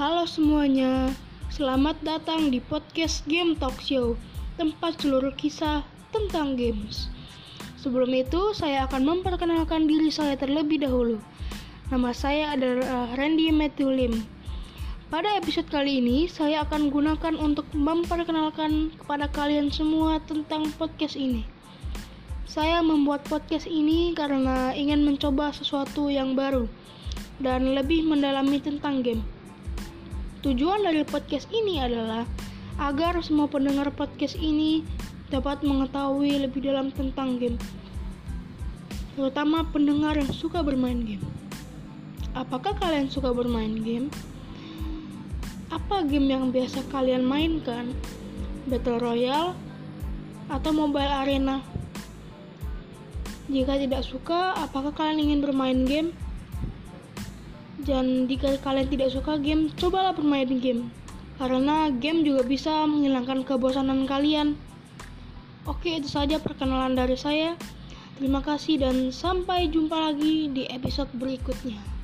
Halo semuanya, selamat datang di podcast Game Talk Show, tempat seluruh kisah tentang games. Sebelum itu, saya akan memperkenalkan diri saya terlebih dahulu. Nama saya adalah Randy Matthew Lim. Pada episode kali ini, saya akan gunakan untuk memperkenalkan kepada kalian semua tentang podcast ini. Saya membuat podcast ini karena ingin mencoba sesuatu yang baru dan lebih mendalami tentang game. Tujuan dari podcast ini adalah agar semua pendengar podcast ini dapat mengetahui lebih dalam tentang game, terutama pendengar yang suka bermain game. Apakah kalian suka bermain game? Apa game yang biasa kalian mainkan? Battle Royale atau Mobile Arena? Jika tidak suka, apakah kalian ingin bermain game? Dan jika kalian tidak suka game, cobalah bermain game. Karena game juga bisa menghilangkan kebosanan kalian. Oke, itu saja perkenalan dari saya. Terima kasih dan sampai jumpa lagi di episode berikutnya.